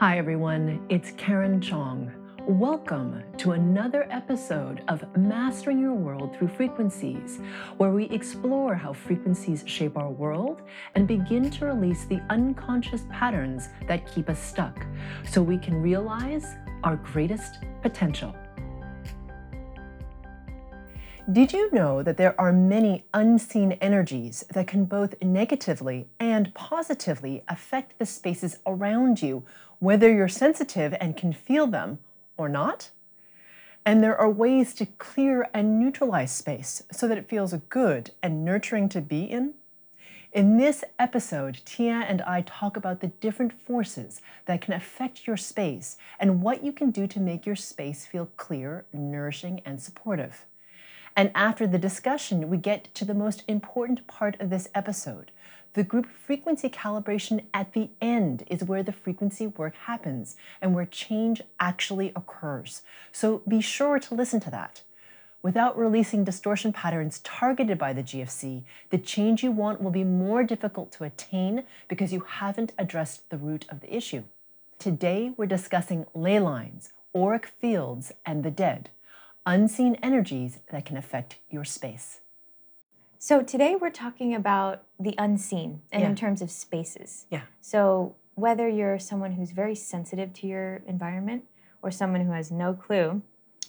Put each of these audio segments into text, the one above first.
Hi, everyone. It's Karen Chong. Welcome to another episode of Mastering Your World Through Frequencies, where we explore how frequencies shape our world and begin to release the unconscious patterns that keep us stuck so we can realize our greatest potential. Did you know that there are many unseen energies that can both negatively and positively affect the spaces around you, whether you're sensitive and can feel them or not? And there are ways to clear and neutralize space so that it feels good and nurturing to be in. In this episode, Tia and I talk about the different forces that can affect your space and what you can do to make your space feel clear, nourishing, and supportive. And after the discussion, we get to the most important part of this episode. The group frequency calibration at the end is where the frequency work happens and where change actually occurs. So be sure to listen to that. Without releasing distortion patterns targeted by the GFC, the change you want will be more difficult to attain because you haven't addressed the root of the issue. Today, we're discussing ley lines, auric fields, and the dead unseen energies that can affect your space. So today we're talking about the unseen and Yeah. in terms of spaces. Yeah. So whether you're someone who's very sensitive to your environment or someone who has no clue,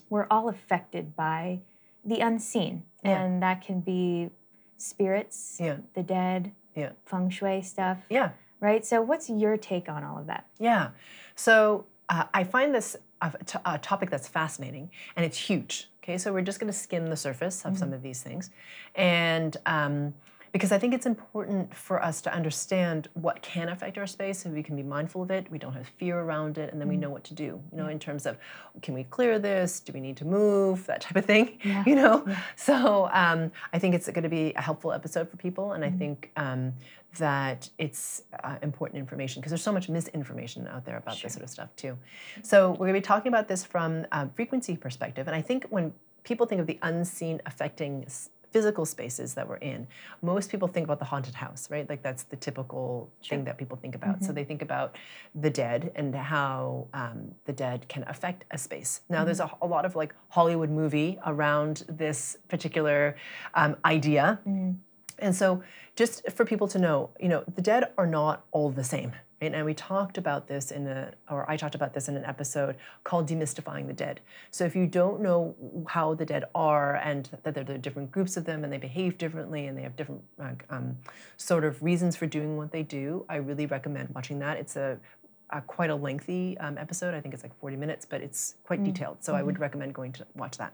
we're all affected by the unseen. Yeah. And that can be spirits, Yeah. the dead, Yeah. feng shui stuff, Yeah. right? So what's your take on all of that? Yeah. So uh, I find this a, t- a topic that's fascinating and it's huge. Okay, so we're just going to skim the surface of some of these things, and um, because I think it's important for us to understand what can affect our space, so we can be mindful of it. We don't have fear around it, and then we know what to do. You know, in terms of can we clear this? Do we need to move? That type of thing. Yeah. You know. So um, I think it's going to be a helpful episode for people, and I think. Um, that it's uh, important information because there's so much misinformation out there about this sort of stuff too. So we're going to be talking about this from a frequency perspective, and I think when people think of the unseen affecting physical spaces that we're in, most people think about the haunted house, right? Like that's the typical thing that people think about. So they think about the dead and how um, the dead can affect a space. Now there's a, a lot of like Hollywood movie around this particular um, idea. And so, just for people to know, you know, the dead are not all the same. Right? And we talked about this in a, or I talked about this in an episode called Demystifying the Dead. So if you don't know how the dead are and that there are different groups of them and they behave differently and they have different um, sort of reasons for doing what they do, I really recommend watching that. It's a, a quite a lengthy um, episode. I think it's like 40 minutes, but it's quite detailed. So I would recommend going to watch that.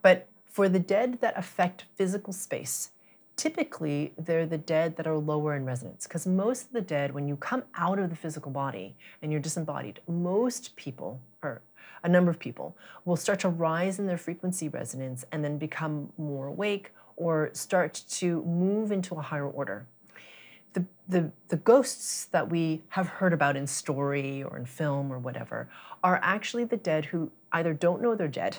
But for the dead that affect physical space, typically they're the dead that are lower in resonance because most of the dead when you come out of the physical body and you're disembodied most people or a number of people will start to rise in their frequency resonance and then become more awake or start to move into a higher order. The, the, the ghosts that we have heard about in story or in film or whatever are actually the dead who either don't know they're dead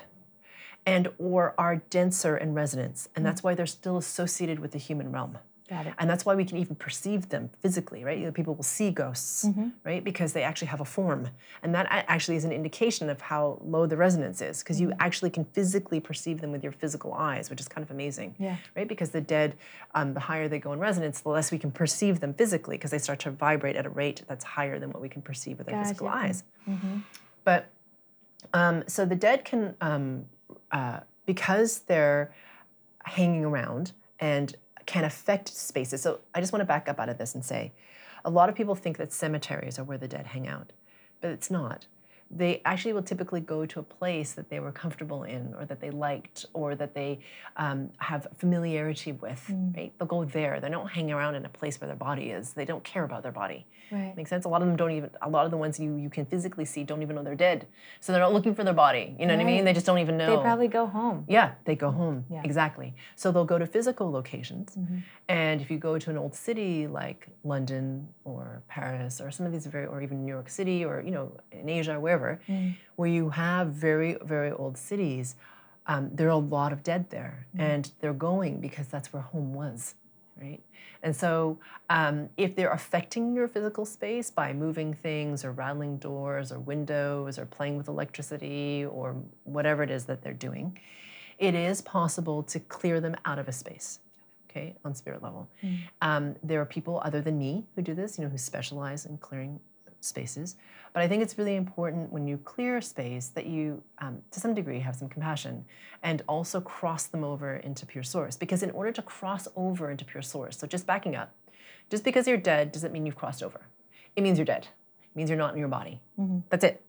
and or are denser in resonance and that's why they're still associated with the human realm. Got it. and that's why we can even perceive them physically right? You know, people will see ghosts right? Because they actually have a form. And that actually is an indication of how low the resonance is because you actually can physically perceive them with your physical eyes which is kind of amazing Yeah. right? Because the dead um, the higher they go in resonance the less we can perceive them physically because they start to vibrate at a rate that's higher than what we can perceive with our physical eyes. But um, so the dead can, um, uh, because they're hanging around and can affect spaces. So I just want to back up out of this and say, a lot of people think that cemeteries are where the dead hang out, but it's not. They actually will typically go to a place that they were comfortable in, or that they liked, or that they um, have familiarity with. Right? They'll go there. They don't hang around in a place where their body is. They don't care about their body. Right. Makes sense. A lot of them don't even. A lot of the ones you you can physically see don't even know they're dead. So they're not looking for their body. You know what I mean? They just don't even know. They probably go home. Yeah, they go home. Yeah. Exactly. So they'll go to physical locations. Mm-hmm. And if you go to an old city like London or Paris or some of these very, or even New York City or, you know, in Asia, wherever, Mm. where you have very, very old cities, um, there are a lot of dead there. Mm. And they're going because that's where home was. right? And so, um, if they're affecting your physical space by moving things or rattling doors or windows or playing with electricity or whatever it is that they're doing, it is possible to clear them out of a space. Okay, on spirit level, um, there are people other than me who do this, you know, who specialize in clearing spaces. But I think it's really important when you clear a space that you, um, to some degree, have some compassion and also cross them over into pure source. Because in order to cross over into pure source, so just backing up, just because you're dead doesn't mean you've crossed over. It means you're dead. It means you're not in your body. That's it.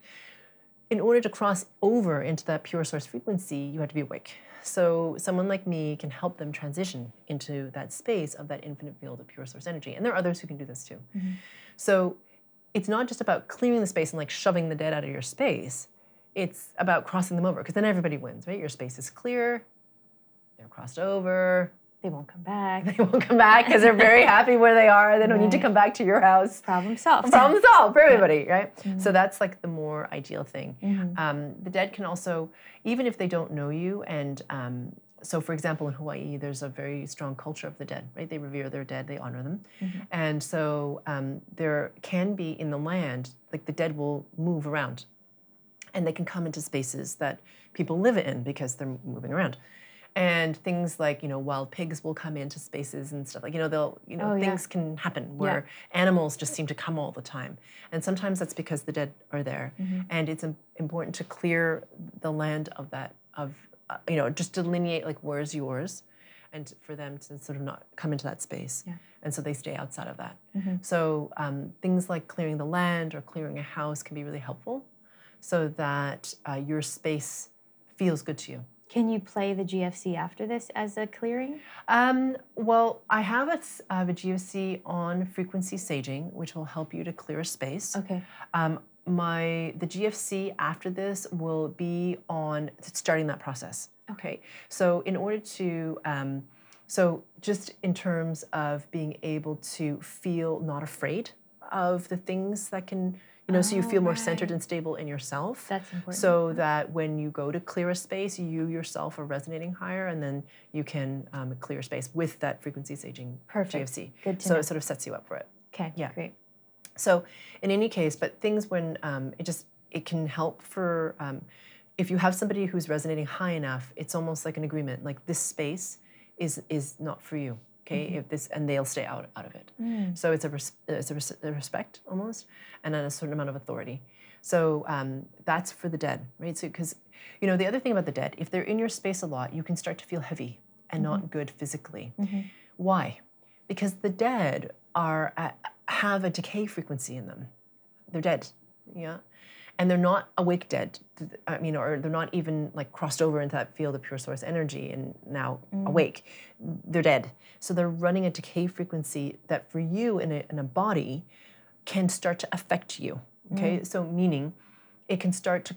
In order to cross over into that pure source frequency, you have to be awake. So someone like me can help them transition into that space of that infinite field of pure source energy. And there are others who can do this too. So it's not just about clearing the space and like shoving the dead out of your space. It's about crossing them over because then everybody wins, right? Your space is clear, they're crossed over, They won't come back. they won't come back because they're very happy where they are. They don't need to come back to your house. Problem solved. Problem solved for everybody, right? So that's like the more ideal thing. Mm-hmm. Um, the dead can also, even if they don't know you, and um, so for example, in Hawaii, there's a very strong culture of the dead, right? They revere their dead, they honor them. Mm-hmm. And so um, there can be in the land, like the dead will move around and they can come into spaces that people live in because they're moving around. And things like, you know, wild pigs will come into spaces and stuff like, you know, they'll, you know, Oh, yeah. things can happen where animals just seem to come all the time. And sometimes that's because the dead are there. Mm-hmm. And it's important to clear the land of that, of, uh, you know, just delineate like where's yours and for them to sort of not come into that space. Yeah. And so they stay outside of that. Mm-hmm. So um, things like clearing the land or clearing a house can be really helpful so that uh, your space feels good to you. Can you play the GFC after this as a clearing? Um, well, I have a, I have a GFC on frequency saging, which will help you to clear a space. Okay. Um, my the GFC after this will be on starting that process. Okay, so in order to um, so just in terms of being able to feel not afraid of the things that can you know so you Oh, feel more centered and stable in yourself That's important. so that when you go to clear a space you yourself are resonating higher and then you can um, clear space with that frequency saging Perfect. GFC Good to so know. it sort of sets you up for it Okay. yeah. Great. So, in any case, but things when um, it just it can help for um, if you have somebody who's resonating high enough, it's almost like an agreement. Like this space is is not for you. Okay, if this and they'll stay out out of it. So it's a res, it's a, res, a respect almost, and then a certain amount of authority. So um, that's for the dead, right? So because you know the other thing about the dead, if they're in your space a lot, you can start to feel heavy and not good physically. Why? Because the dead are at, have a decay frequency in them. They're dead, yeah, and they're not awake dead. I mean, or they're not even like crossed over into that field of pure source energy and now mm. awake. They're dead. So they're running a decay frequency that for you in a, in a body can start to affect you. Okay, mm. so meaning it can start to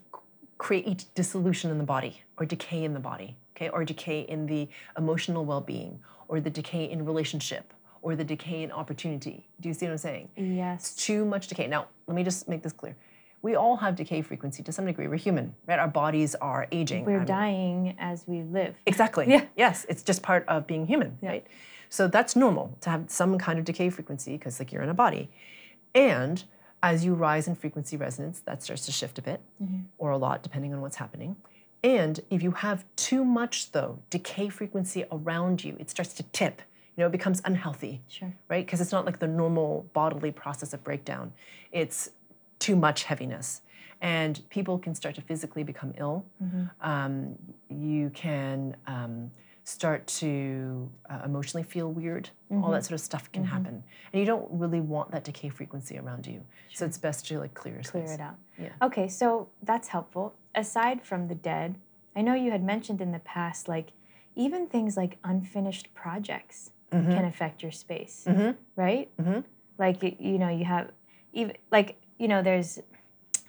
create dissolution in the body or decay in the body, okay, or decay in the emotional well being or the decay in relationship or the decay in opportunity. Do you see what I'm saying? Yes. Too much decay. Now, let me just make this clear. We all have decay frequency to some degree. We're human, right? Our bodies are aging. We're I'm- dying as we live. Exactly. Yeah. Yes, it's just part of being human, right? So that's normal to have some kind of decay frequency because like you're in a body. And as you rise in frequency resonance, that starts to shift a bit mm-hmm. or a lot depending on what's happening. And if you have too much though, decay frequency around you, it starts to tip. You know, it becomes unhealthy Sure. right? Because it's not like the normal bodily process of breakdown. It's too much heaviness. And people can start to physically become ill. Um, you can um, start to uh, emotionally feel weird. All that sort of stuff can happen. And you don't really want that decay frequency around you. So it's best to like clear Clear space. it out. Yeah. Okay, so that's helpful. Aside from the dead, I know you had mentioned in the past, like even things like unfinished projects Mm-hmm. can affect your space, right? Like you know, you have even like you know, there's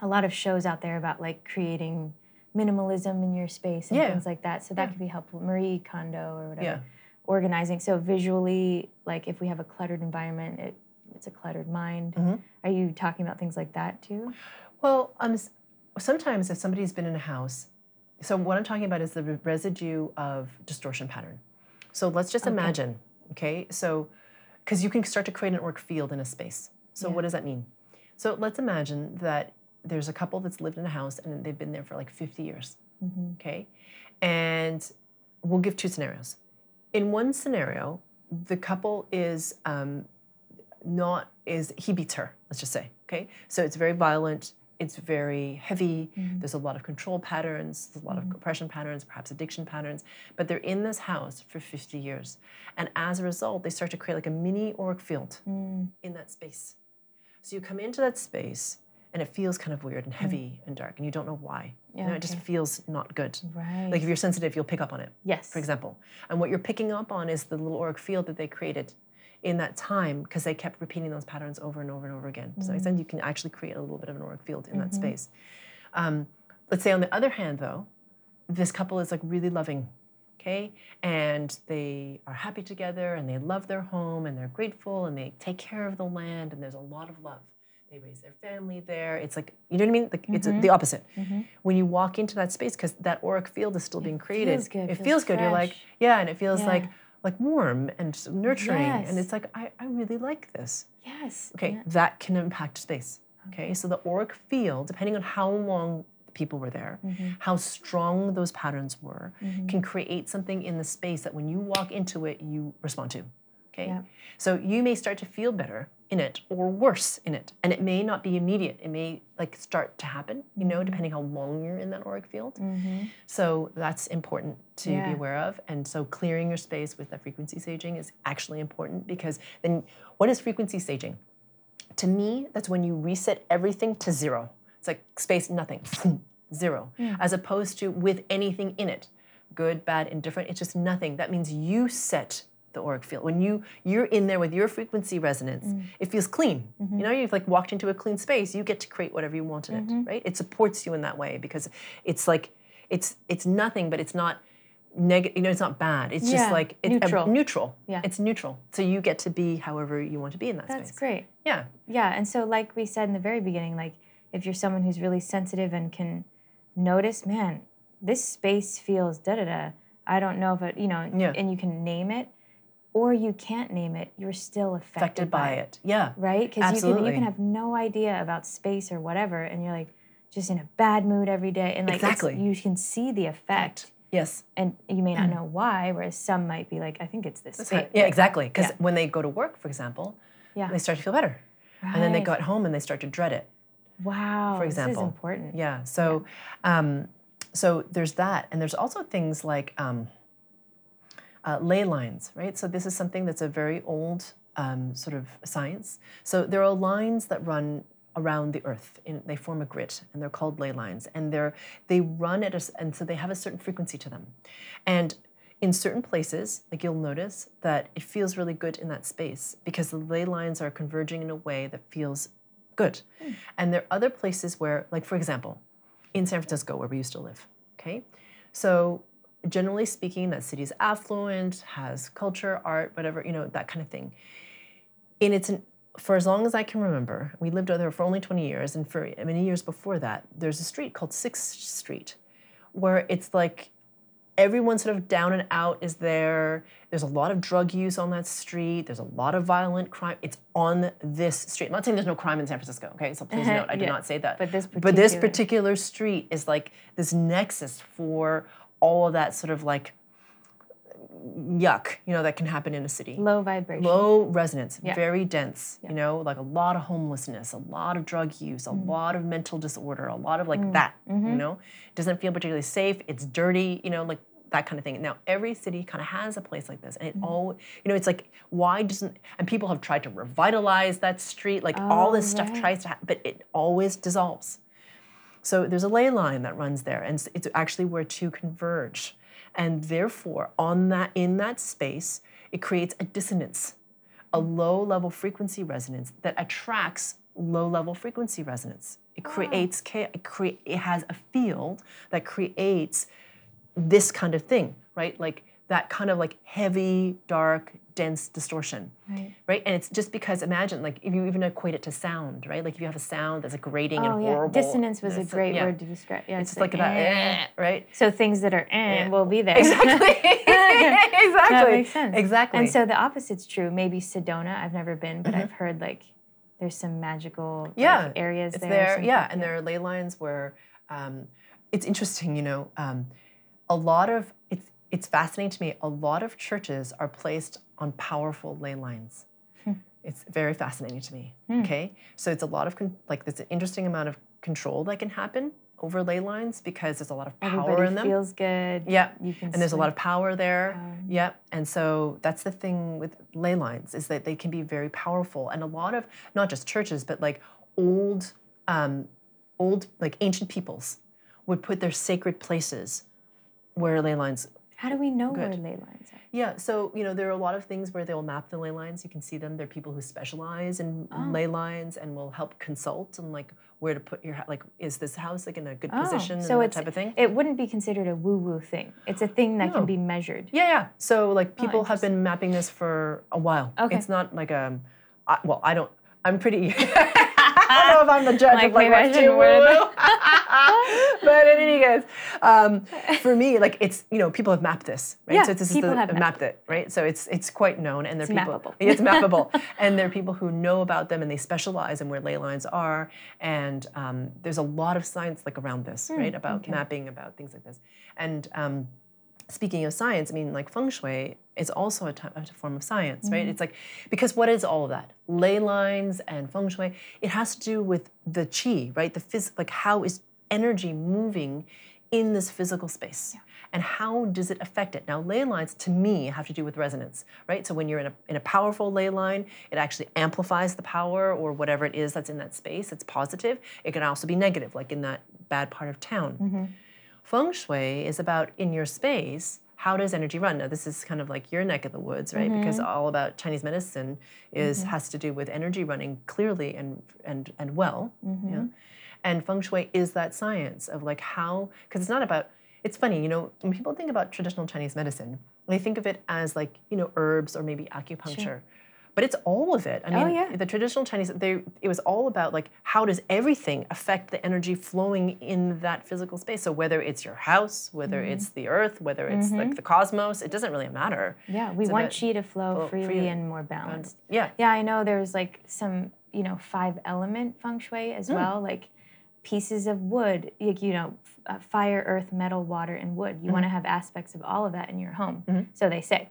a lot of shows out there about like creating minimalism in your space and Yeah. things like that. So that could be helpful. Marie Kondo or whatever. Yeah. Organizing. So visually, like if we have a cluttered environment, it it's a cluttered mind. Mm-hmm. Are you talking about things like that too? Well, um, sometimes if somebody's been in a house, so what I'm talking about is the residue of distortion pattern. So let's just imagine Okay, so because you can start to create an auric field in a space. So Yeah. what does that mean? So let's imagine that there's a couple that's lived in a house and they've been there for like 50 years. Mm-hmm. Okay, and we'll give two scenarios. In one scenario, the couple is um, not is he beats her. Let's just say. Okay, so it's very violent. It's very heavy. Mm-hmm. There's a lot of control patterns. There's a lot of mm-hmm. oppression patterns, perhaps addiction patterns. But they're in this house for 50 years, and as a result, they start to create like a mini auric field mm. in that space. So you come into that space, and it feels kind of weird and mm-hmm. heavy and dark, and you don't know why. you Yeah, know, it just feels not good. Right. Like if you're sensitive, you'll pick up on it yes. for example. And what you're picking up on is the little auric field that they created in that time because they kept repeating those patterns over and over and over again. So mm you can actually create a little bit of an auric field in that space. Um, let's say on the other hand, though, this couple is like really loving, okay, and they are happy together and they love their home and they're grateful and they take care of the land and there's a lot of love. They raise their family there. It's like you know what I mean. Like it's the opposite. When you walk into that space, because that auric field is still being created, feels good, it feels feels good. You're like, yeah, and it feels Yeah. like like warm and nurturing, Yes. and it's like I, I really like this. Yes. Okay, Yeah. that can impact space. Okay, so the auric field, depending on how long people were there, Mm-hmm. how strong those patterns were, can create something in the space that when you walk into it, you respond to. Okay, Yeah. so you may start to feel better in it or worse in it, and it may not be immediate. It may like start to happen, you know, mm-hmm. depending how long you're in that auric field. Mm-hmm. So that's important to Yeah. be aware of. And so clearing your space with that frequency saging is actually important because then what is frequency saging To me, that's when you reset everything to zero. It's like space, nothing, zero, hmm. as opposed to with anything in it, good, bad, indifferent. It's just nothing. That means you set the auric field. When you you're in there with your frequency resonance, mm. it feels clean. Mm-hmm. You know, you've like walked into a clean space. You get to create whatever you want in it, mm-hmm. right? It supports you in that way because it's like it's it's nothing, but it's not negative. You know, it's not bad. It's Yeah, just like it's um, neutral. neutral. Yeah. it's neutral. So you get to be however you want to be in that That's space. great. Yeah. Yeah, and so like we said in the very beginning, like if you're someone who's really sensitive and can notice, man, this space feels da da da. I don't know if it, you know, Yeah. and you can name it, or you can't name it. You're still affected, affected by it. Yeah. right? Because you can you can have no idea about space or whatever, and you're like just in a bad mood every day, and like Exactly. you can see the effect, Yes. and you may not know why. Whereas some might be like, I think it's this space. Yeah, exactly. Because Yeah. when they go to work, for example, Yeah. they start to feel better. And then they go at home and they start to dread it. Wow, for example. this is important. Yeah. So, Um, so there's that, and there's also things like um, uh, ley lines, right? So this is something that's a very old um, sort of science. So there are lines that run around the earth in, they form a grid and they're called ley lines. And they're they run at a and so they have a certain frequency to them. And in certain places like you'll notice that it feels really good in that space because the ley lines are converging in a way that feels good. And there are other places where like for example in san francisco where we used to live okay? So generally speaking that city is affluent has culture art whatever you know that kind of thing and it's an for as long as I can remember, we lived over there for only 20 years, and for many years before that, there's a street called Sixth Street, where it's like everyone sort of down and out is there. There's a lot of drug use on that street. There's a lot of violent crime. It's on this street. I'm not saying there's no crime in San Francisco, okay? So please note, I did Yeah. not say that. But this but this particular- particular street is like this nexus for all of that sort of like yuck, you know, that can happen in a city Low vibration. low resonance, Yeah. very dense, you know, like a lot of homelessness, a lot of drug use, a mm. lot of mental disorder, a lot of like mm. that, you mm-hmm. know, doesn't feel particularly safe, it's dirty, you know, like that kind of thing. Now, every city kind of has a place like this, and it mm. all, you know, it's like, why doesn't, and people have tried to revitalize that street, like all this oh, stuff tries to happen, but it always dissolves. So there's a ley line that runs there, and it's- actually where two converge, and therefore, on that in that space, it creates a dissonance, a low-level frequency resonance that attracts low-level frequency resonance. It ah. creates cha- it, crea- it has a field that creates this kind of thing, right? Like that kind of like heavy, dark, dense distortion. Right. Right? And it's just because imagine like if you even equate it to sound, right? Like if you have a sound that's like grating Oh and yeah, horrible. dissonance was a great yeah. word to describe. Yeah, It's just like that, eh. eh, right? So things that are eh will be there. Exactly. exactly. That makes sense. Exactly. And so the opposite's true. Maybe Sedona, I've never been, but Mm-hmm. I've heard like there's some magical like, yeah areas it's there. there yeah and there are ley lines where um, it's interesting you know um, a lot of it's fascinating to me a lot of churches are placed on powerful ley lines Hmm. it's very fascinating to me okay so it's a lot of con- like there's an interesting amount of control that can happen over ley lines because there's a lot of power Everybody in them feels good. yeah. You can and there's a lot of power there. Yep. And so that's the thing with ley lines is that they can be very powerful. And a lot of not just churches, but like old, um, old like ancient peoples would put their sacred places where ley lines. How do we know Good. where ley lines are? Yeah. So you know there are a lot of things where they'll map the ley lines. You can see them. There are people who specialize in ley lines and will help consult and like where to put your like is this house like in a good position Oh, and so that it's type of thing. it wouldn't be considered a woo woo thing. It's a thing that No. can be measured. Yeah, yeah. So like people have been mapping this for a while. Okay. It's not like um, I, well, I don't. I'm pretty. Know if I'm the judge Like, of like what's too woo-woo. but in any case, um, for me, like it's you know people have mapped this, right? Yeah, so this is people the, have mapped it, right? So it's it's quite known, and there are It's people. mappable. It's mappable, and there are people who know about them, and they specialize in where ley lines are, and um, there's a lot of science like around this, Hmm, right? About mapping, about things like this, and. Um, speaking of science, I mean, like feng shui is also a, type, a form of science, right? Mm-hmm. It's like, because what is all of that? Ley lines and feng shui, it has to do with the qi, right? The phys- like how is energy moving in this physical space? And how does it affect it? Now, ley lines to me have to do with resonance, right? So when you're in a, in a powerful ley line, it actually amplifies the power or whatever it is that's in that space. It's positive. It can also be negative, like in that bad part of town. Mm-hmm. Feng Shui is about in your space, how does energy run? Now this is kind of like your neck of the woods, right? Because Mm-hmm. all about Chinese medicine is has to do with energy running clearly and and and well. Mm-hmm. Yeah. And Feng Shui is that science of like how because it's not about it's funny, you know, when people think about traditional Chinese medicine, they think of it as like, you know, herbs or maybe acupuncture. But it's all of it. I mean, Oh, yeah. the traditional Chinese, they it was all about like how does everything affect the energy flowing in that physical space. So whether it's your house, whether Mm-hmm. it's the earth, whether it's like the cosmos, it doesn't really matter. Yeah, we It's want qi to flow flow freely freely. and more balanced. Yeah. Yeah, I know there's like some, you know, five element feng shui as well, like pieces of wood, like, you know, f- uh, fire, earth, metal, water, and wood. You Mm-hmm. want to have aspects of all of that in your home. So they say,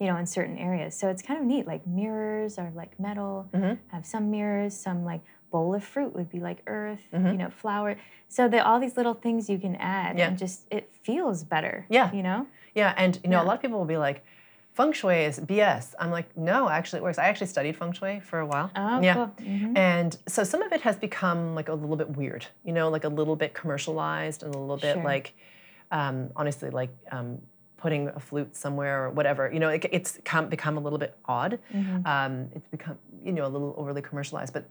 you know, in certain areas. So it's kind of neat. Like mirrors are like metal, Mm-hmm. have some mirrors, some like bowl of fruit would be like earth, you know, flower. So the, all these little things you can add Mm-hmm. Yeah. and just, it feels better. Yeah. You know? Yeah, and you know, a lot of people will be like, "Feng Shui is BS." I'm like, "No, actually, it works." I actually studied Feng Shui for a while. Oh, yeah, cool. Mhm. and so some of it has become like a little bit weird, you know, like a little bit commercialized and a little bit Sure. like, um, honestly, like um, putting a flute somewhere or whatever. You know, it, it's come, become a little bit odd. Mm-hmm. Um, it's become, you know, a little overly commercialized. But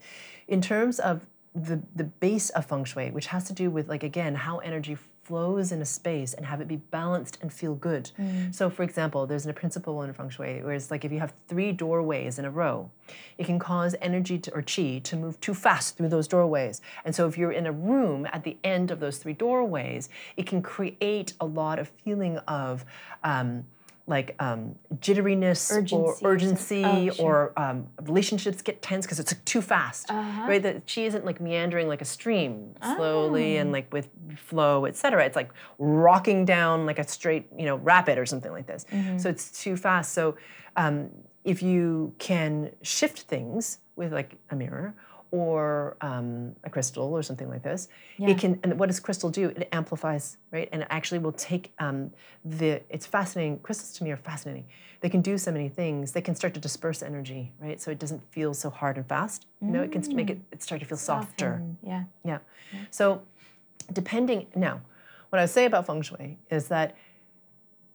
in terms of the the base of feng shui, which has to do with like again how energy flows in a space and have it be balanced and feel good. So, for example, there's a principle in feng shui where it's like if you have three doorways in a row, it can cause energy to, or chi to move too fast through those doorways. And so, if you're in a room at the end of those three doorways, it can create a lot of feeling of. Um, like um, jitteriness Urgency or urgency Oh, sure. or um, relationships get tense because it's like, too fast, Uh-huh. right? that chi isn't like meandering like a stream, slowly Oh. and like with flow, etc. It's like rocking down like a straight, you know, rapid or something like this. Mm-hmm. So it's too fast. So um, if you can shift things with like a mirror or um, a crystal or something like this, Yeah. it can. And what does crystal do? It amplifies, right? And it actually will take um, the. It's fascinating. Crystals to me are fascinating. They can do so many things. They can start to disperse energy, right? So it doesn't feel so hard and fast. You know, it can make it, it start to feel softer. Yeah. Yeah. So, depending now, what I say about feng shui is that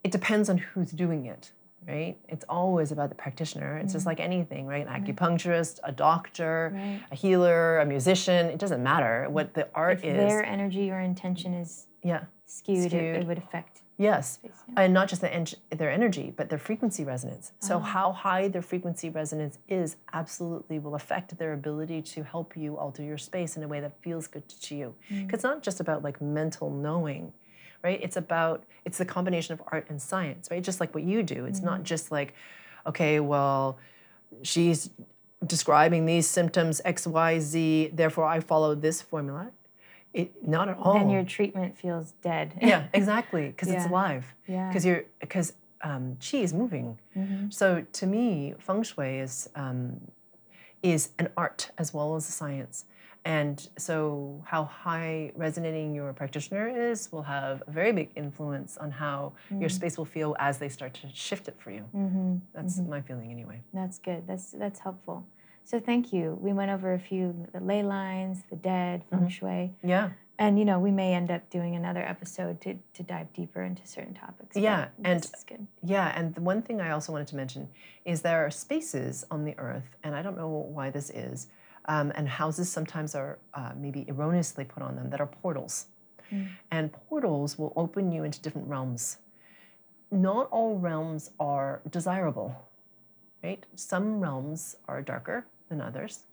it depends on who's doing it, right? It's always about the practitioner. It's just like anything, right? An acupuncturist, a doctor, Right. a healer, a musician. It doesn't matter what the art If is. their energy or intention is yeah. skewed, It, Skewed. it would affect. Yes, space. Yeah. and not just the en- their energy, but their frequency resonance. So Oh. how high their frequency resonance is absolutely will affect their ability to help you alter your space in a way that feels good to you. Mm. Because it's not just about like mental knowing, right? It's about it's the combination of art and science, right? Just like what you do. It's Mm-hmm. not just like, okay, well, she's describing these symptoms X, Y, Z. Therefore, I follow this formula. It not at all. Then your treatment feels dead. yeah, exactly, because it's alive. Yeah. Because you're because um, chi is moving. Mhm. So to me, feng shui is um, is an art as well as a science. And so, how high resonating your practitioner is will have a very big influence on how your space will feel as they start to shift it for you. Mhm. That's my feeling, anyway. That's good. That's that's helpful. So thank you. We went over a few the ley lines, the dead, feng Mm-hmm. shui, Yeah, and you know we may end up doing another episode to to dive deeper into certain topics. Yeah, and- good. yeah. And the one thing I also wanted to mention is there are spaces on the earth, and I don't know why this is, um, and houses sometimes are uh, maybe erroneously put on them that are portals. Mm. And portals will open you into different realms. Not all realms are desirable, right? Some realms are darker than others,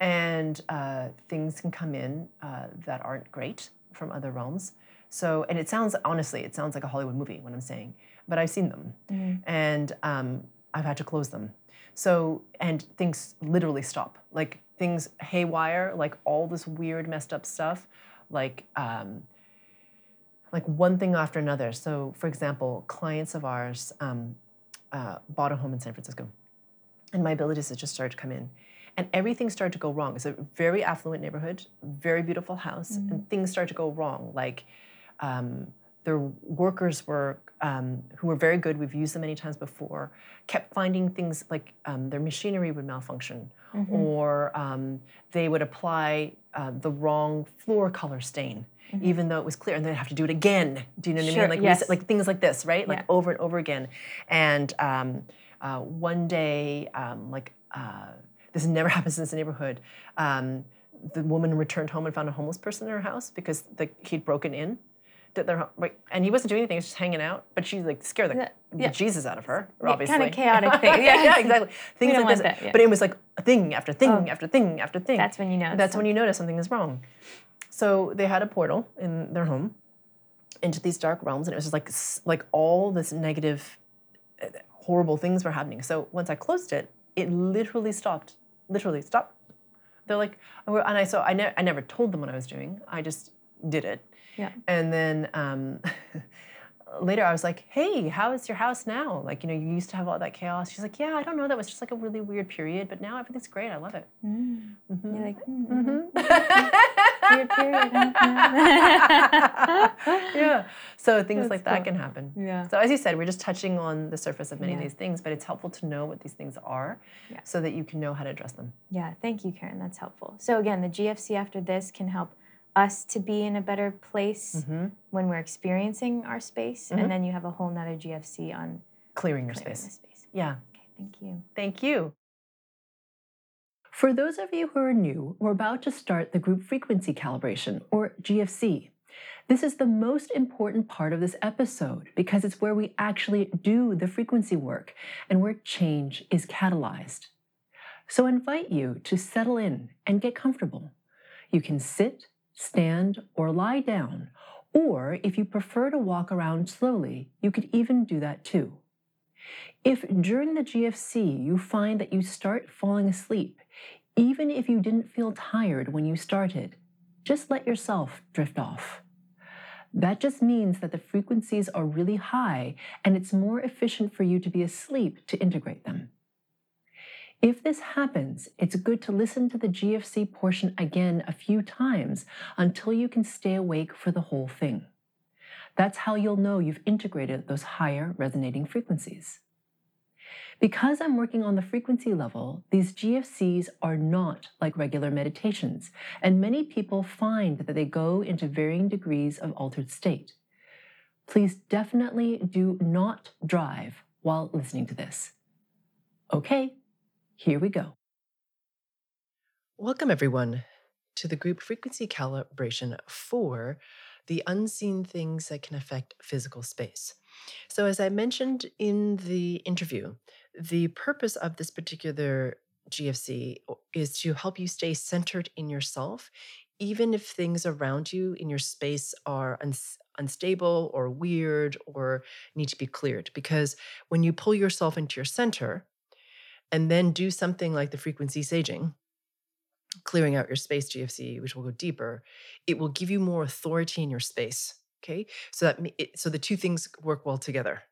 and uh, things can come in uh, that aren't great from other realms. So, and it sounds honestly, it sounds like a Hollywood movie when I'm saying, but I've seen them, Mhm. and um, I've had to close them. So, and things literally stop. Like things haywire, like all this weird, messed up stuff, like um, like one thing after another. So, for example, clients of ours um, uh, bought a home in San Francisco, and my abilities had just started to come in, and everything started to go wrong. It's a very affluent neighborhood, very beautiful house, and things started to go wrong. Like um, their workers were um, who were very good. We've used them many times before. Kept finding things like um, their machinery would malfunction, or um, they would apply uh, the wrong floor color stain, even though it was clear, and they'd have to do it again. Do you know what I mean? Like yes. reset- like things like this, right? Like Yeah. over and over again. And um, uh, one day, um, like uh, this never happens in this neighborhood. Um, the woman returned home and found a homeless person in her house because the, he'd broken in. That their, right, and he wasn't doing anything; he was just hanging out. But she like scared the, Yeah. Jesus out of her. Yeah, obviously, kinda chaotic thing, yeah, yeah. exactly. Things like this. that, yeah. But it was like thing after thing Oh. after thing after thing. That's when you know. That's when you notice something is wrong. So they had a portal in their home into these dark realms, and it was just like like all this negative, uh, horrible things were happening. So once I closed it, it literally stopped. Literally stopped. They're like, and I so I, ne- I never told them what I was doing. I just did it. Yeah. And then um, later I was like, hey, how is your house now? Like, you know, you used to have all that chaos. She's like, yeah, I don't know. That was just like a really weird period, but now everything's great. I love it. Mm. Mhm. You're like, mm, mhm. Weird period. yeah. So things That's like that cool. can happen. Yeah. So as you said, we're just touching on the surface of many Yeah. of these things, but it's helpful to know what these things are Yeah. so that you can know how to address them. Yeah, thank you, Karen. That's helpful. So again, the GFC after this can help us to be in a better place Mm-hmm. when we're experiencing our space, Mhm. and then you have a whole nother GFC on Clearing your clearing space. space. Yeah. Okay, thank you. Thank you. For those of you who are new, we're about to start the group frequency calibration, or GFC. This is the most important part of this episode because it's where we actually do the frequency work and where change is catalyzed. So I invite you to settle in and get comfortable. You can sit, stand, or lie down, or if you prefer to walk around slowly, you could even do that too. If during the GFC you find that you start falling asleep, even if you didn't feel tired when you started, just let yourself drift off. That just means that the frequencies are really high and it's more efficient for you to be asleep to integrate them. If this happens, it's good to listen to the GFC portion again a few times until you can stay awake for the whole thing. That's how you'll know you've integrated those higher resonating frequencies. Because I'm working on the frequency level, these GFCs are not like regular meditations, and many people find that they go into varying degrees of altered state. Please definitely do not drive while listening to this. Okay, here we go. Welcome, everyone, to the group frequency calibration for the unseen things that can affect physical space. So, as I mentioned in the interview, the purpose of this particular GFC is to help you stay centered in yourself, even if things around you in your space are uns- unstable or weird or need to be cleared. Because when you pull yourself into your center and then do something like the frequency saging, clearing out your space GFC, which will go deeper, it will give you more authority in your space. Okay, so that it, so the two things work well together.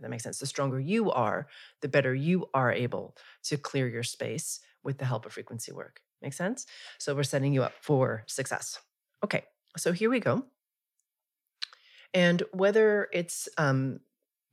That makes sense. The stronger you are, the better you are able to clear your space with the help of frequency work. Make sense? So we're setting you up for success. Okay, so here we go. And whether it's um,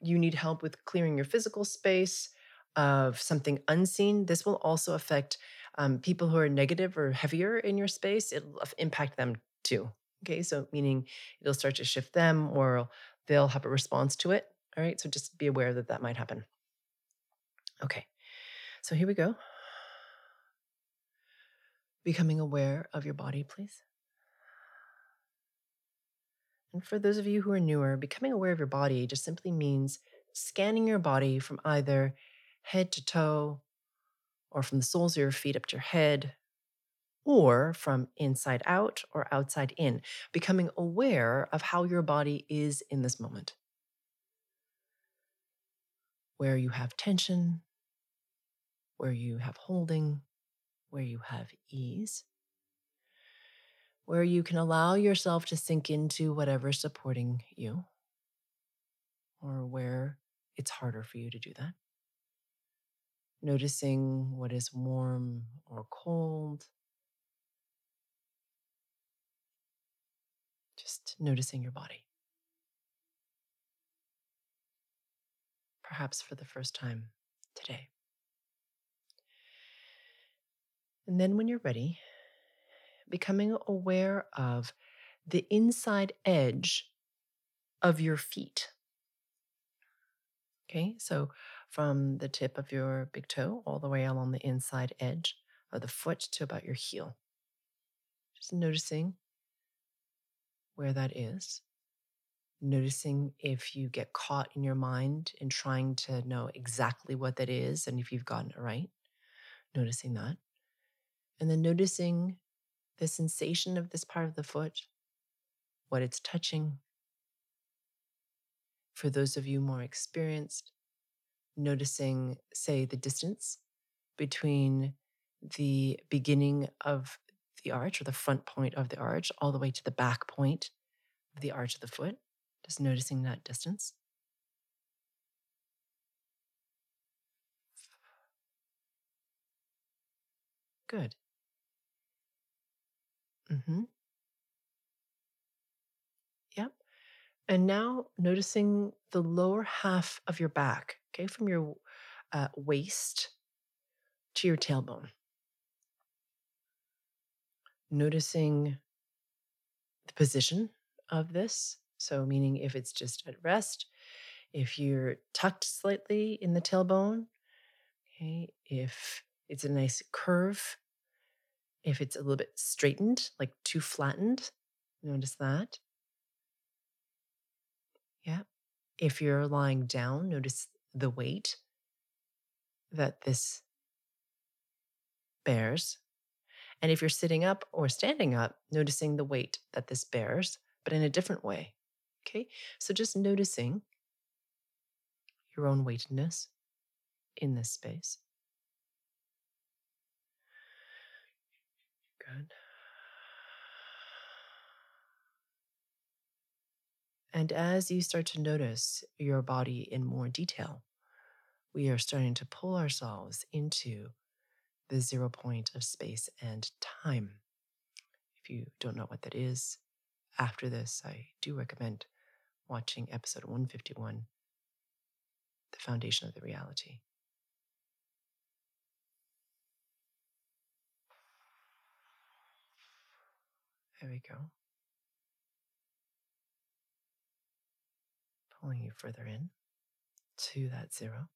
you need help with clearing your physical space of something unseen, this will also affect um, people who are negative or heavier in your space. It'll impact them too. Okay, so meaning it'll start to shift them or they'll have a response to it. All right, so just be aware that that might happen. Okay, so here we go. Becoming aware of your body, please. And for those of you who are newer, becoming aware of your body just simply means scanning your body from either head to toe or from the soles of your feet up to your head or from inside out or outside in, becoming aware of how your body is in this moment. Where you have tension, where you have holding, where you have ease, where you can allow yourself to sink into whatever's supporting you, or where it's harder for you to do that. Noticing what is warm or cold, Just noticing your body. Perhaps for the first time today. And then, when you're ready, becoming aware of the inside edge of your feet. Okay, so from the tip of your big toe all the way along the inside edge of the foot to about your heel. Just noticing where that is. Noticing if you get caught in your mind in trying to know exactly what that is and if you've gotten it right. Noticing that. And then noticing the sensation of this part of the foot, what it's touching. For those of you more experienced, noticing, say, the distance between the beginning of the arch or the front point of the arch all the way to the back point of the arch of the foot. Just noticing that distance. Good. Mm-hmm. And now noticing the lower half of your back, okay, from your uh, waist to your tailbone noticing the position of this. So, meaning if it's just at rest, if you're tucked slightly in the tailbone, okay, if it's a nice curve, if it's a little bit straightened, like too flattened, notice that. Yeah. If you're lying down, notice the weight that this bears and if you're sitting up or standing up, noticing the weight that this bears, but in a different way. Okay, so just noticing your own weightedness in this space. Good. And as you start to notice your body in more detail, we are starting to pull ourselves into the zero point of space and time. If you don't know what that is, after this, I do recommend watching episode 151 The Foundation of the Reality. There we go. Pulling you further in to that zero.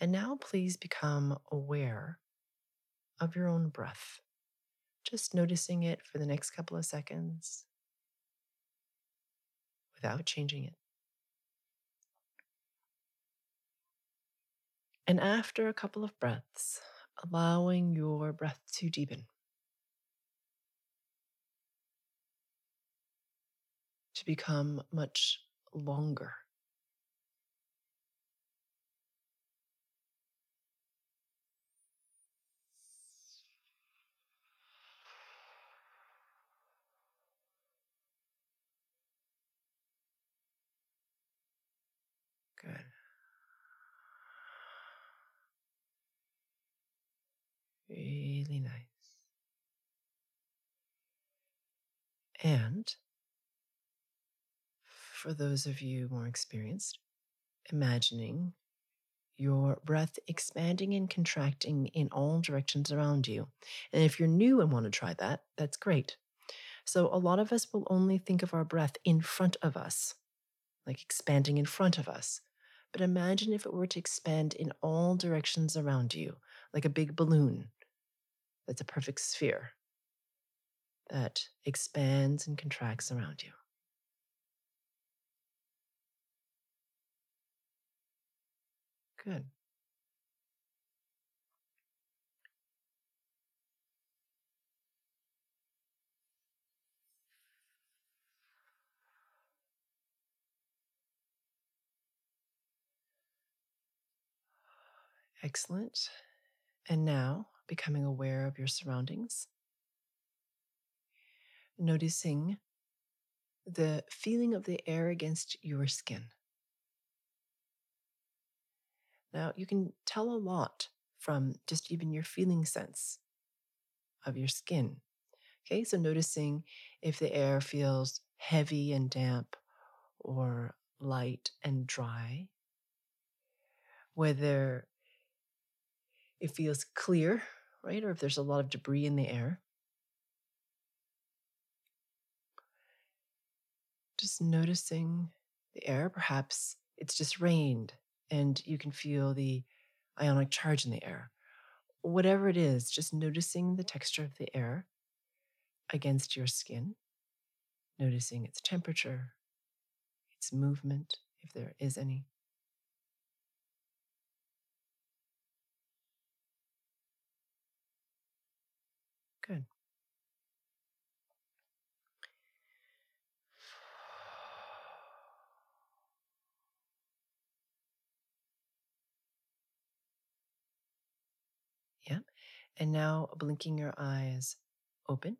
And now please become aware of your own breath. Just noticing it for the next couple of seconds. without changing it. And after a couple of breaths, allowing your breath to deepen, to become much longer. Good. Really nice. And for those of you more experienced, imagining your breath expanding and contracting in all directions around you. And if you're new and want to try that, that's great. So, a lot of us will only think of our breath in front of us, like expanding in front of us. But imagine if it were to expand in all directions around you, like a big balloon that's a perfect sphere that expands and contracts around you. Good. Excellent. And now becoming aware of your surroundings, noticing the feeling of the air against your skin. Now, you can tell a lot from just even your feeling sense of your skin. Okay, so noticing if the air feels heavy and damp or light and dry, whether it feels clear, right, or if there's a lot of debris in the air. Just noticing the air, perhaps it's just rained and you can feel the ionic charge in the air. Whatever it is, just noticing the texture of the air against your skin, noticing its temperature, its movement, if there is any. Good. Yep. And now blinking your eyes open,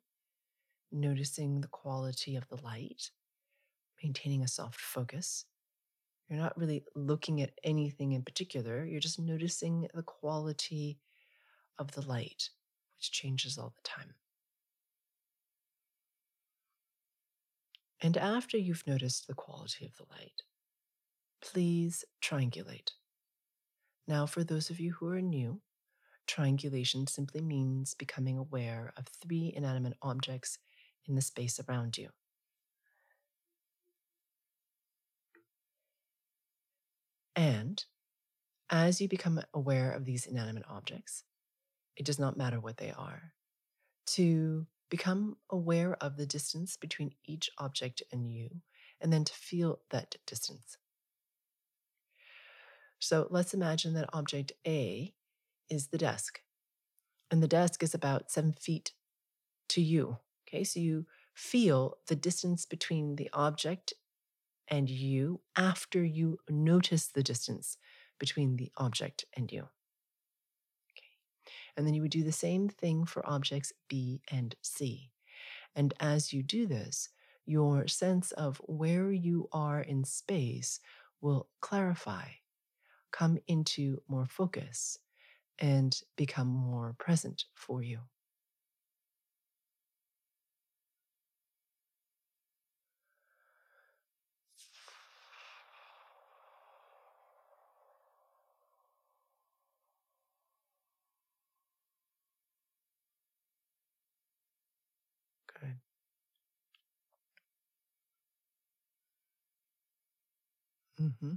noticing the quality of the light, maintaining a soft focus. You're not really looking at anything in particular, you're just noticing the quality of the light, which changes all the time. And after you've noticed the quality of the light, please triangulate. Now, for those of you who are new, Triangulation simply means becoming aware of three inanimate objects in the space around you. And as you become aware of these inanimate objects, it does not matter what they are, to become aware of the distance between each object and you, and then to feel that distance. So let's imagine that object A is the desk. And the desk is about seven feet to you. Okay, so you feel the distance between the object and you after you notice the distance between the object and you. Okay. And then you would do the same thing for objects B and C. And as you do this, your sense of where you are in space will clarify, come into more focus, and become more present for you. Good. Mm-hmm.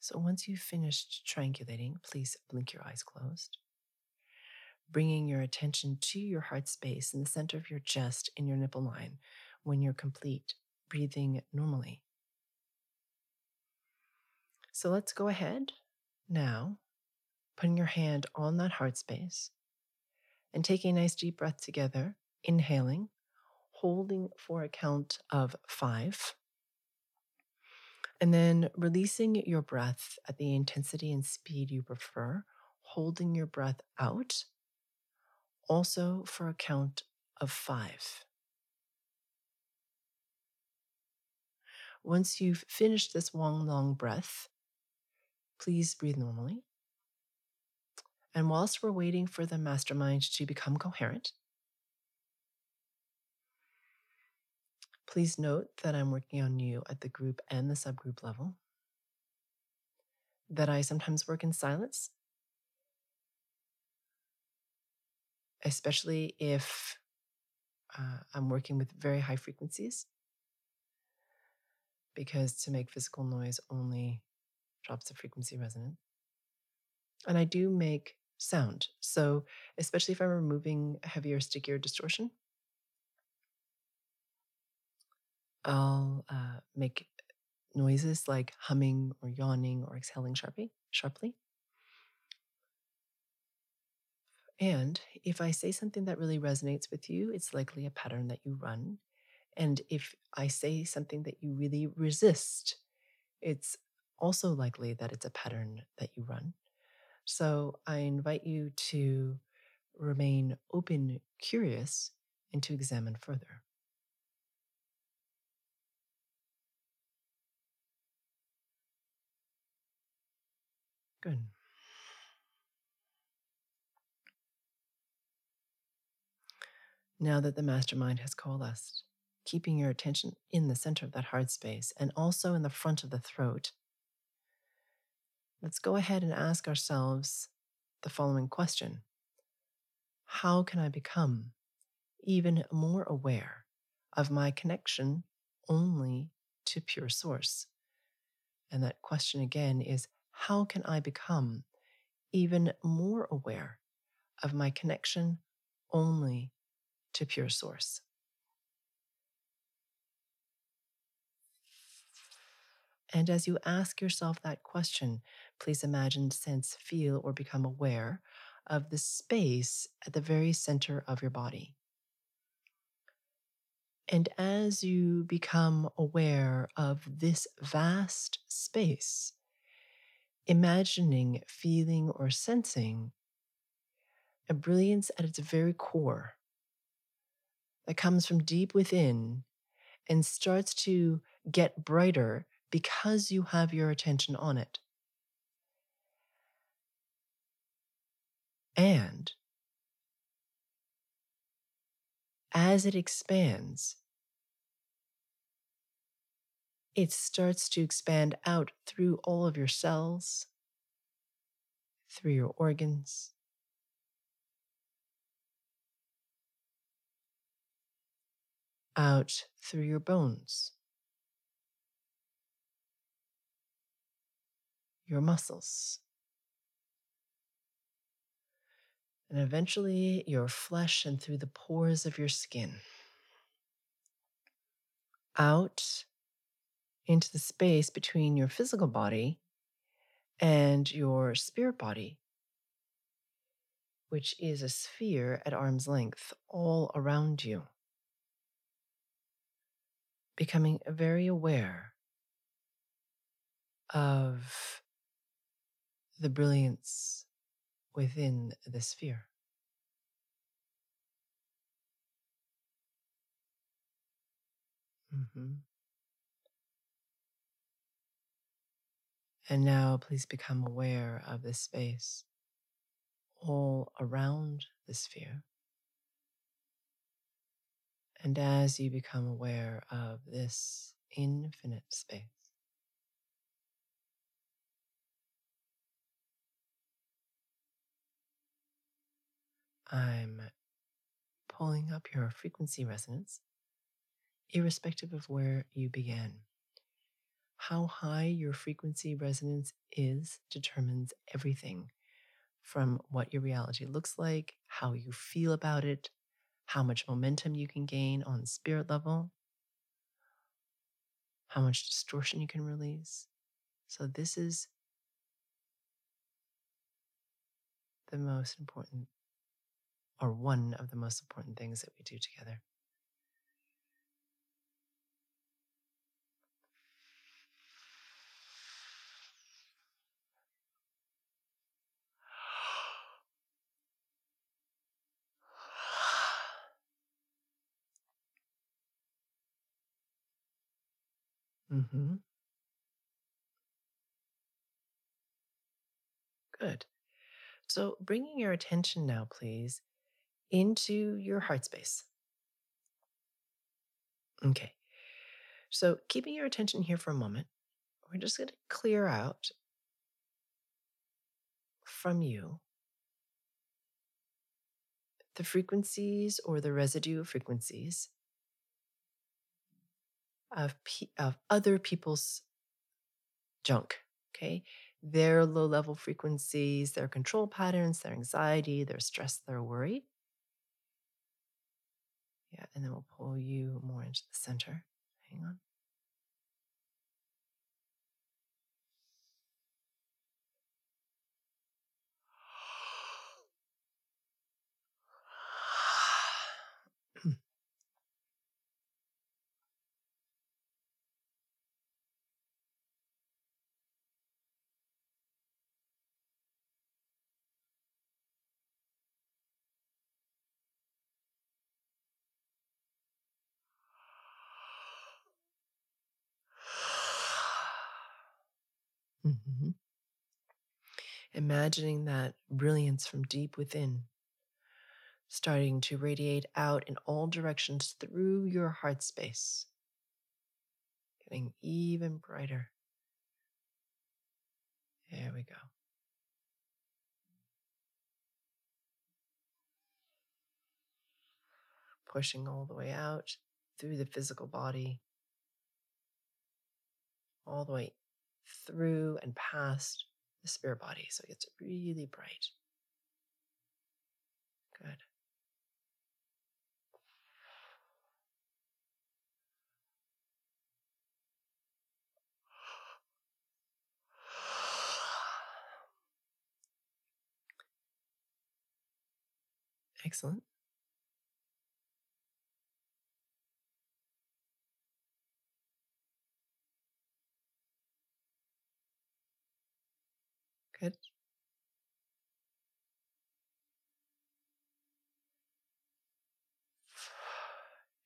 So once you've finished triangulating, please blink your eyes closed, bringing your attention to your heart space in the center of your chest in your nipple line when you're complete, breathing normally. So let's go ahead now, putting your hand on that heart space and taking a nice deep breath together, inhaling, holding for a count of five. And then releasing your breath at the intensity and speed you prefer, holding your breath out, also for a count of five. Once you've finished this long, long breath, please breathe normally. And whilst we're waiting for the mastermind to become coherent, Please note that I'm working on you at the group and the subgroup level, that I sometimes work in silence, especially if uh, I'm working with very high frequencies, because to make physical noise only drops the frequency resonant. And I do make sound. So, especially if I'm removing heavier, stickier distortion, I'll uh, make noises like humming or yawning or exhaling sharply, sharply. And if I say something that really resonates with you, it's likely a pattern that you run. And if I say something that you really resist, it's also likely that it's a pattern that you run. So I invite you to remain open, curious, and to examine further. Good. Now that the mastermind has coalesced, keeping your attention in the center of that heart space and also in the front of the throat, let's go ahead and ask ourselves the following question How can I become even more aware of my connection only to pure source? And that question again is how can I become even more aware of my connection only to pure source? And as you ask yourself that question, please imagine, sense, feel, or become aware of the space at the very center of your body. And as you become aware of this vast space, imagining, feeling, or sensing a brilliance at its very core that comes from deep within and starts to get brighter because you have your attention on it. And as it expands, it starts to expand out through all of your cells, through your organs. Out through your bones, your muscles, and eventually your flesh and through the pores of your skin. Out into the space between your physical body and your spirit body, which is a sphere at arm's length all around you. Becoming very aware of the brilliance within the sphere. Mm-hmm. And now please become aware of the space all around the sphere. And as you become aware of this infinite space, I'm pulling up your frequency resonance, irrespective of where you began. How high your frequency resonance is determines everything from what your reality looks like, how you feel about it, how much momentum you can gain on spirit level, how much distortion you can release. So, this is the most important, or one of the most important things that we do together. Mm-hmm. Good. So, bringing your attention now, please, into your heart space. Okay. So, keeping your attention here for a moment, we're just going to clear out from you the frequencies or the residue of frequencies of, pe- of other people's junk. Okay. Their low level frequencies, their control patterns, their anxiety, their stress, their worry. Yeah. And then we'll pull you more into the center. Hang on. Mm-hmm. Imagining that brilliance from deep within starting to radiate out in all directions through your heart space, getting even brighter. There we go. Pushing all the way out through the physical body, all the way through and past the spirit body. So it gets really bright. Good. Excellent. Good.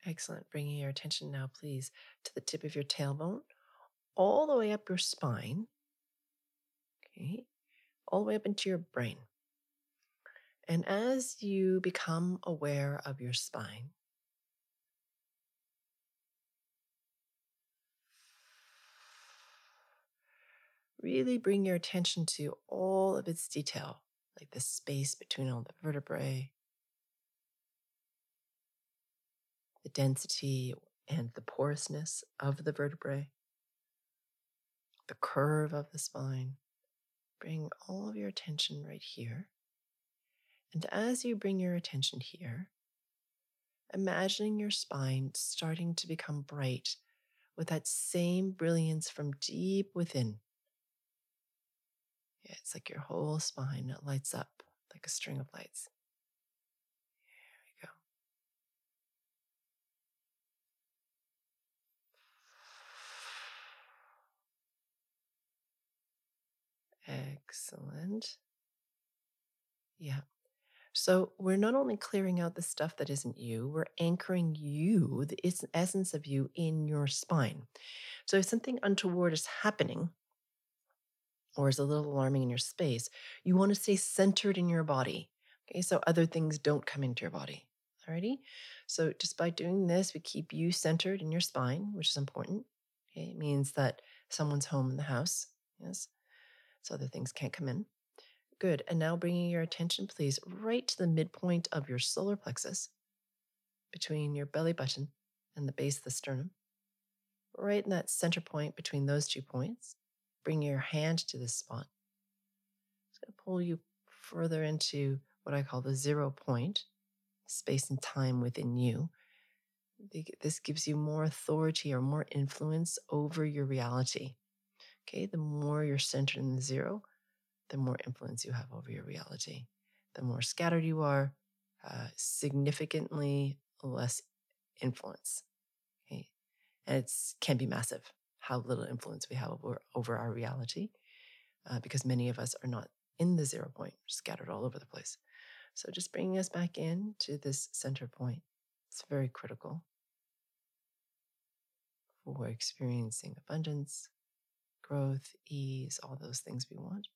Excellent. Bringing your attention now, please, to the tip of your tailbone, all the way up your spine. Okay. All the way up into your brain. And as you become aware of your spine, really bring your attention to all of its detail, like the space between all the vertebrae, the density and the porousness of the vertebrae, the curve of the spine. Bring all of your attention right here. And as you bring your attention here, imagining your spine starting to become bright with that same brilliance from deep within. Yeah, it's like your whole spine lights up like a string of lights. Excellent. Yeah. So we're not only clearing out the stuff that isn't you, we're anchoring you, the essence of you, in your spine. So if something untoward is happening, or is a little alarming in your space, you want to stay centered in your body. Okay, so other things don't come into your body. Alrighty. So just by doing this, we keep you centered in your spine, which is important. Okay, it means that someone's home in the house. Yes. So other things can't come in. Good. And now bringing your attention, please, right to the midpoint of your solar plexus between your belly button and the base of the sternum. right in that center point between those two points, bring your hand to this spot. It's going to pull you further into what I call the zero point, space and time within you. This gives you more authority or more influence over your reality. Okay, the more you're centered in the zero, the more influence you have over your reality. The more scattered you are, uh, significantly less influence. Okay, and it can be massive how little influence we have over, over our reality, uh, because many of us are not in the zero point, scattered all over the place. So just bringing us back in to this center point. It's very critical for experiencing abundance, growth, ease, all those things we want.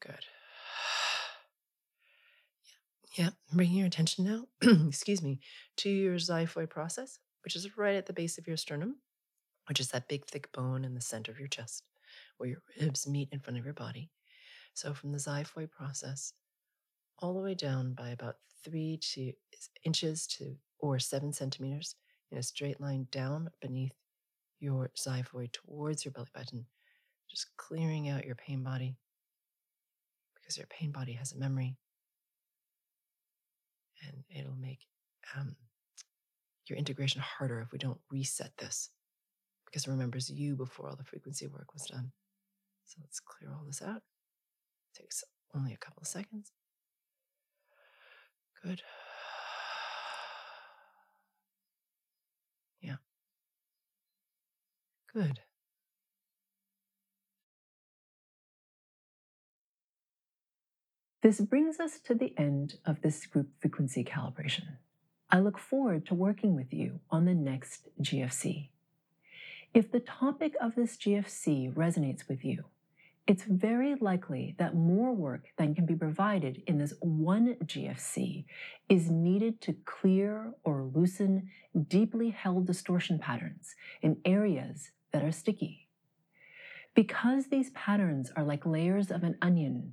Good. Yeah, bringing your attention now, excuse me, to your xiphoid process, which is right at the base of your sternum, which is that big thick bone in the center of your chest where your ribs meet in front of your body. So from the xiphoid process, all the way down by about three to inches to or seven centimeters in a straight line down beneath your xiphoid towards your belly button, just clearing out your pain body because your pain body has a memory and it'll make um, your integration harder if we don't reset this because it remembers you before all the frequency work was done. So let's clear all this out. It takes only a couple of seconds. Good. Yeah. Good. This brings us to the end of this group frequency calibration. I look forward to working with you on the next GFC. If the topic of this GFC resonates with you, it's very likely that more work than can be provided in this one GFC is needed to clear or loosen deeply held distortion patterns in areas that are sticky. Because these patterns are like layers of an onion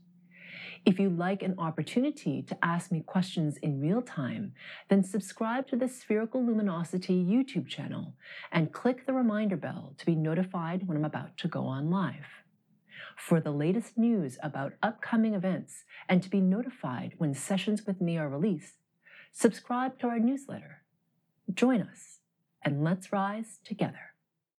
If you'd like an opportunity to ask me questions in real time, then subscribe to the Spherical Luminosity YouTube channel and click the reminder bell to be notified when I'm about to go on live. For the latest news about upcoming events and to be notified when sessions with me are released, subscribe to our newsletter. Join us and let's rise together.